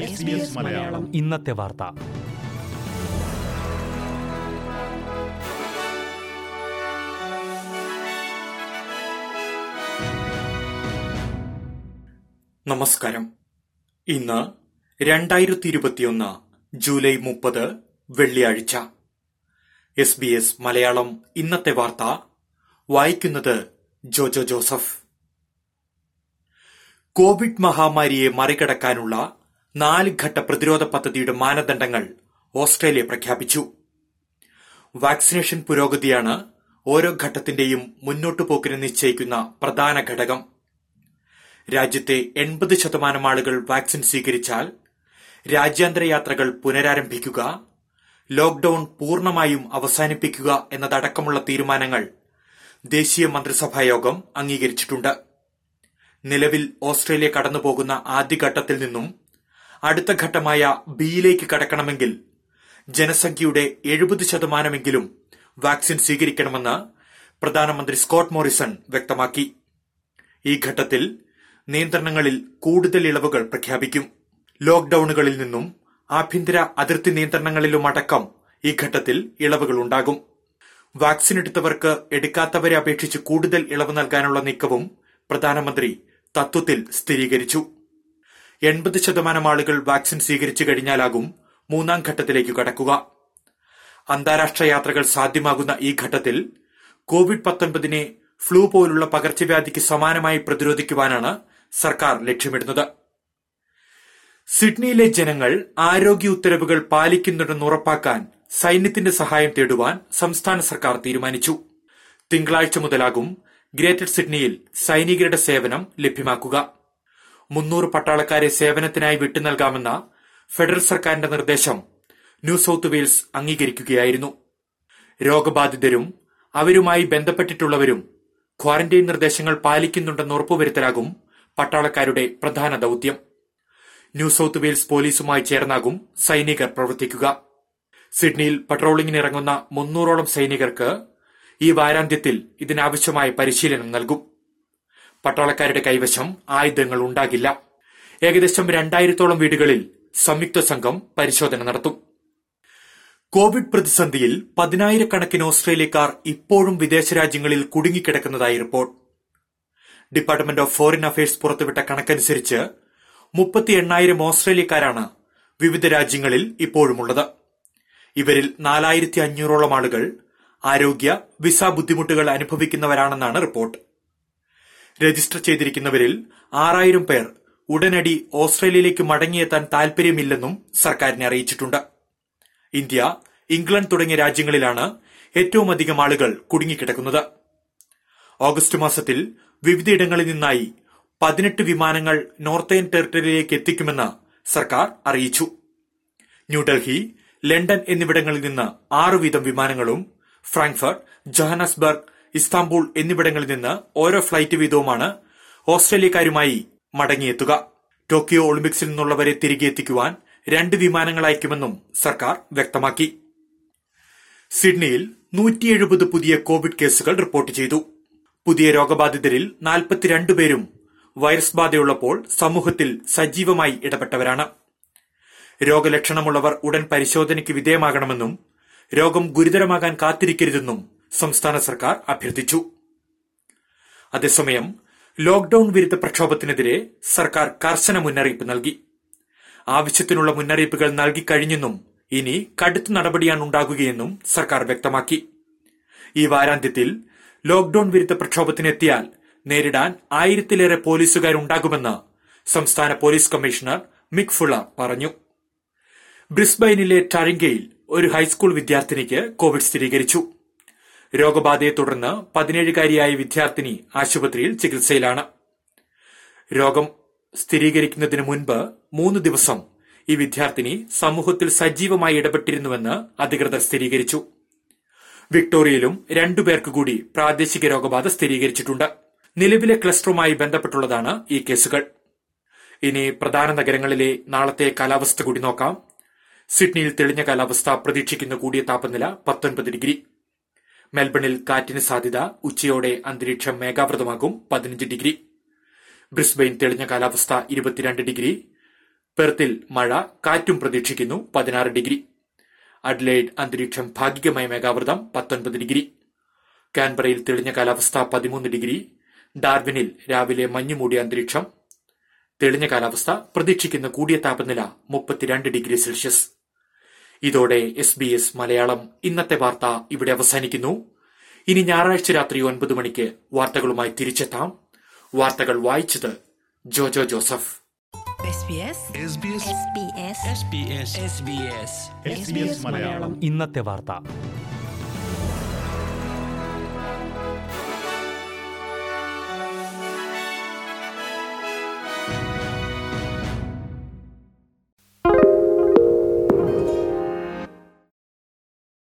SBS Malayalam. ഇന്നത്തെ വാർത്ത. നമസ്കാരം. ഇന്ന് രണ്ടായിരത്തി ഇരുപത്തിയൊന്ന് ജൂലൈ മുപ്പത് വെള്ളിയാഴ്ച. എസ് ബി എസ് മലയാളം ഇന്നത്തെ വാർത്ത. വായിക്കുന്നത് ജോജോ ജോസഫ്. കോവിഡ് മഹാമാരിയെ മറികടക്കാനുള്ള നാല് ഘട്ട പ്രതിരോധ പദ്ധതിയുടെ മാനദണ്ഡങ്ങൾ ഓസ്ട്രേലിയ പ്രഖ്യാപിച്ചു. വാക്സിനേഷൻ പുരോഗതിയാണ് ഓരോ ഘട്ടത്തിന്റെയും മുന്നോട്ടു പോക്കിനെ നിശ്ചയിക്കുന്ന പ്രധാന ഘടകം. രാജ്യത്തെ എൺപത് ശതമാനം ആളുകൾ വാക്സിൻ സ്വീകരിച്ചാൽ രാജ്യാന്തര യാത്രകൾ പുനരാരംഭിക്കുക ലോക്ഡൌൺ പൂർണമായും അവസാനിപ്പിക്കുക എന്നതടക്കമുള്ള തീരുമാനങ്ങൾ ദേശീയ മന്ത്രിസഭായോഗം അംഗീകരിച്ചിട്ടുണ്ട്. നിലവിൽ ഓസ്ട്രേലിയ കടന്നുപോകുന്ന ആദ്യഘട്ടത്തിൽ നിന്നും അടുത്ത ഘട്ടമായ ബിയിലേക്ക് കടക്കണമെങ്കിൽ ജനസംഖ്യയുടെ എഴുപത് ശതമാനമെങ്കിലും വാക്സിൻ സ്വീകരിക്കണമെന്ന് പ്രധാനമന്ത്രി സ്കോട്ട് മോറിസൺ വ്യക്തമാക്കി. ഈ ഘട്ടത്തിൽ നിയന്ത്രണങ്ങളിൽ കൂടുതൽ ഇളവുകൾ പ്രഖ്യാപിക്കും. ലോക്ഡൌണുകളിൽ നിന്നും ആഭ്യന്തര അതിർത്തി നിയന്ത്രണങ്ങളിലുമടക്കം ഈ ഘട്ടത്തിൽ ഇളവുകൾ ഉണ്ടാകും. വാക്സിൻ എടുത്തവർക്ക് എടുക്കാത്തവരെ അപേക്ഷിച്ച് കൂടുതൽ ഇളവ് നൽകാനുള്ള നീക്കവും പ്രധാനമന്ത്രി തത്വത്തിൽ സ്ഥിരീകരിച്ചു. എൺപത് ശതമാനം ആളുകൾ വാക്സിൻ സ്വീകരിച്ചു കഴിഞ്ഞാലാകും മൂന്നാം ഘട്ടത്തിലേക്ക് കടക്കുക. അന്താരാഷ്ട്ര യാത്രകൾ സാധ്യമാകുന്ന ഈ ഘട്ടത്തിൽ കോവിഡ് പത്തൊൻപതിനെ ഫ്ലൂ പോലുള്ള പകർച്ചവ്യാധിക്ക് സമാനമായി പ്രതിരോധിക്കുവാനാണ് സർക്കാർ ലക്ഷ്യമിടുന്നത്. സിഡ്നിയിലെ ജനങ്ങൾ ആരോഗ്യ ഉത്തരവുകൾ പാലിക്കുന്നുണ്ടെന്ന് ഉറപ്പാക്കാൻ സൈന്യത്തിന്റെ സഹായം തേടുവാൻ സംസ്ഥാന സർക്കാർ തീരുമാനിച്ചു. തിങ്കളാഴ്ച മുതലാകും ഗ്രേറ്റർ സിഡ്നിയിൽ സൈനികരുടെ സേവനം ലഭ്യമാക്കുക. മുന്നൂറ് പട്ടാളക്കാരെ സേവനത്തിനായി വിട്ടു നൽകാമെന്ന ഫെഡറൽ സർക്കാരിന്റെ നിർദ്ദേശം ന്യൂ സൌത്ത് വെയിൽസ് അംഗീകരിക്കുകയായിരുന്നു. രോഗബാധിതരും അവരുമായി ബന്ധപ്പെട്ടിട്ടുള്ളവരും ക്വാറന്റൈൻ നിർദ്ദേശങ്ങൾ പാലിക്കുന്നുണ്ടെന്ന് ഉറപ്പുവരുത്തലാകും പട്ടാളക്കാരുടെ പ്രധാന ദൌത്യം. ന്യൂ സൌത്ത് വെയിൽസ് പോലീസുമായി ചേർന്നാകും സൈനികർ പ്രവർത്തിക്കുക. സിഡ്നിയിൽ പട്രോളിംഗിനിറങ്ങുന്ന മുന്നൂറോളം സൈനികർക്ക് ഈ വാരാന്ത്യത്തിൽ ഇതിനാവശ്യമായ പരിശീലനം നൽകും. പട്ടാളക്കാരുടെ കൈവശം ആയുധങ്ങൾ ഉണ്ടാകില്ല. ഏകദേശം രണ്ടായിരത്തോളം വീടുകളിൽ സംയുക്ത സംഘം പരിശോധന നടത്തും. കോവിഡ് പ്രതിസന്ധിയിൽ പതിനായിരക്കണക്കിന് ഓസ്ട്രേലിയക്കാർ ഇപ്പോഴും വിദേശ രാജ്യങ്ങളിൽ കുടുങ്ങിക്കിടക്കുന്നതായി report. Department of foreign affairs പുറത്തുവിട്ട കണക്കനുസരിച്ച് മുപ്പത്തി എണ്ണായിരം ഓസ്ട്രേലിയക്കാരാണ് വിവിധ രാജ്യങ്ങളിൽ ഇപ്പോഴുമുള്ളത്. ഇവരിൽ നാലായിരത്തി അഞ്ഞൂറോളം ആളുകൾ ആരോഗ്യ വിസ ബുദ്ധിമുട്ടുകൾ അനുഭവിക്കുന്നവരാണെന്നാണ് റിപ്പോർട്ട്. രജിസ്റ്റർ ചെയ്തിരിക്കുന്നവരിൽ ആറായിരം പേർ ഉടനടി ഓസ്ട്രേലിയയിലേക്ക് മടങ്ങിയെത്താൻ താൽപര്യമില്ലെന്നും സർക്കാരിനെ അറിയിച്ചിട്ടുണ്ട്. ഇന്ത്യ ഇംഗ്ലണ്ട് തുടങ്ങിയ രാജ്യങ്ങളിലാണ് ഏറ്റവും അധികം ആളുകൾ കുടുങ്ങിക്കിടക്കുന്നത്. ഓഗസ്റ്റ് മാസത്തിൽ വിവിധയിടങ്ങളിൽ നിന്നായി പതിനെട്ട് വിമാനങ്ങൾ നോർത്തേൺ ടെറിട്ടറിയിലേക്ക് എത്തിക്കുമെന്ന് സർക്കാർ അറിയിച്ചു. ന്യൂഡൽഹി ലണ്ടൻ എന്നിവിടങ്ങളിൽ നിന്ന് ആറ് വീതം വിമാനങ്ങളും ഫ്രാങ്ക്ഫർട്ട് ജോഹനസ്ബർഗ് ഇസ്താംബൂൾ എന്നിവിടങ്ങളിൽ നിന്ന് ഓരോ ഫ്ളൈറ്റ് വീതവുമാണ് ഓസ്ട്രേലിയക്കാരുമായി മടങ്ങിയെത്തുക. ടോക്കിയോ ഒളിമ്പിക്സിൽ നിന്നുള്ളവരെ തിരികെ എത്തിക്കുവാൻ രണ്ട് വിമാനങ്ങൾ അയക്കുമെന്നും സർക്കാർ വ്യക്തമാക്കി. സിഡ്നിയിൽ നൂറ്റി എഴുപത് പുതിയ കോവിഡ് കേസുകൾ റിപ്പോർട്ട് ചെയ്തു. പുതിയ രോഗബാധിതരിൽ നാൽപ്പത്തിരണ്ട് പേരും വൈറസ് ബാധയുള്ളപ്പോൾ സമൂഹത്തിൽ സജീവമായി ഇടപെട്ടവരാണ്. രോഗലക്ഷണമുള്ളവർ ഉടൻ പരിശോധനയ്ക്ക് വിധേയമാകണമെന്നും രോഗം ഗുരുതരമാകാൻ കാത്തിരിക്കരുതെന്നും സംസ്ഥാന സർക്കാർ അഭ്യർത്ഥിച്ചു. അതേസമയം ലോക്ഡൌൺ വിരുദ്ധ പ്രക്ഷോഭത്തിനെതിരെ സർക്കാർ കർശന മുന്നറിയിപ്പ് നൽകി. ആവശ്യത്തിനുള്ള മുന്നറിയിപ്പുകൾ നൽകിക്കഴിഞ്ഞെന്നും ഇനി കടുത്ത നടപടിയാണ് ഉണ്ടാകുകയെന്നും സർക്കാർ വ്യക്തമാക്കി. ഈ വാരാന്ത്യത്തിൽ ലോക്ഡൌൺ വിരുദ്ധ പ്രക്ഷോഭത്തിനെത്തിയാൽ നേരിടാൻ ആയിരത്തിലേറെ പോലീസുകാരുണ്ടാകുമെന്ന് സംസ്ഥാന പോലീസ് കമ്മീഷണർ മിക് ഫുള പറഞ്ഞു. ബ്രിസ്ബൈനിലെ ടറിംഗയിൽ ഒരു ഹൈസ്കൂൾ വിദ്യാർത്ഥിനിക്ക് കോവിഡ് സ്ഥിരീകരിച്ചു. രോഗബാധയെ തുടർന്ന് പതിനേഴുകാരിയായ വിദ്യാർത്ഥിനി ആശുപത്രിയിൽ ചികിത്സയിലാണ്. രോഗം സ്ഥിരീകരിക്കുന്നതിന് മുൻപ് മൂന്ന് ദിവസം ഈ വിദ്യാർത്ഥിനി സമൂഹത്തിൽ സജീവമായി ഇടപെട്ടിരുന്നുവെന്ന് അധികൃതർ സ്ഥിരീകരിച്ചു. വിക്ടോറിയയിലും രണ്ടുപേർക്ക് കൂടി പ്രാദേശിക രോഗബാധ സ്ഥിരീകരിച്ചിട്ടുണ്ട്. നിലവിലെ ക്ലസ്റ്ററുമായി ബന്ധപ്പെട്ടുള്ളതാണ് ഈ കേസുകൾ. ഇനി പ്രധാന നഗരങ്ങളിലെ നാളത്തെ കാലാവസ്ഥ കൂടി നോക്കാം. സിഡ്നിയിൽ തെളിഞ്ഞ കാലാവസ്ഥ പ്രതീക്ഷിക്കുന്ന കൂടിയ താപനില പത്തൊൻപത് ഡിഗ്രി. മെൽബണിൽ കാറ്റിന് സാധ്യത ഉച്ചയോടെ അന്തരീക്ഷം മേഘാവൃതമാകും പതിനഞ്ച് ഡിഗ്രി. ബ്രിസ്ബെയിൻ തെളിഞ്ഞ കാലാവസ്ഥ ഇരുപത്തിരണ്ട് ഡിഗ്രി. പെർത്തിൽ മഴ കാറ്റും പ്രതീക്ഷിക്കുന്നു പതിനാറ് ഡിഗ്രി. അഡ്ലൈഡ് അന്തരീക്ഷം ഭാഗികമായ മേഘാവൃതം പത്തൊൻപത് ഡിഗ്രി. കാൻബറയിൽ തെളിഞ്ഞ കാലാവസ്ഥ പതിമൂന്ന് ഡിഗ്രി. ഡാർവിനിൽ രാവിലെ മഞ്ഞുമൂടിയ അന്തരീക്ഷം. തെളിഞ്ഞ കാലാവസ്ഥ പ്രതീക്ഷിക്കുന്ന കൂടിയ താപനില മുപ്പത്തിരണ്ട് ഡിഗ്രി സെൽഷ്യസ്. ഇതോടെ എസ് ബി എസ് മലയാളം ഇന്നത്തെ വാർത്ത ഇവിടെ അവസാനിക്കുന്നു. ഇനി ഞായറാഴ്ച രാത്രി ഒൻപത് മണിക്ക് വാർത്തകളുമായി തിരിച്ചെത്താം. വാർത്തകൾ വായിച്ചത് Jojo Joseph. SBS SBS SBS SBS SBS Malayalam. ഇന്നത്തെ വാർത്ത.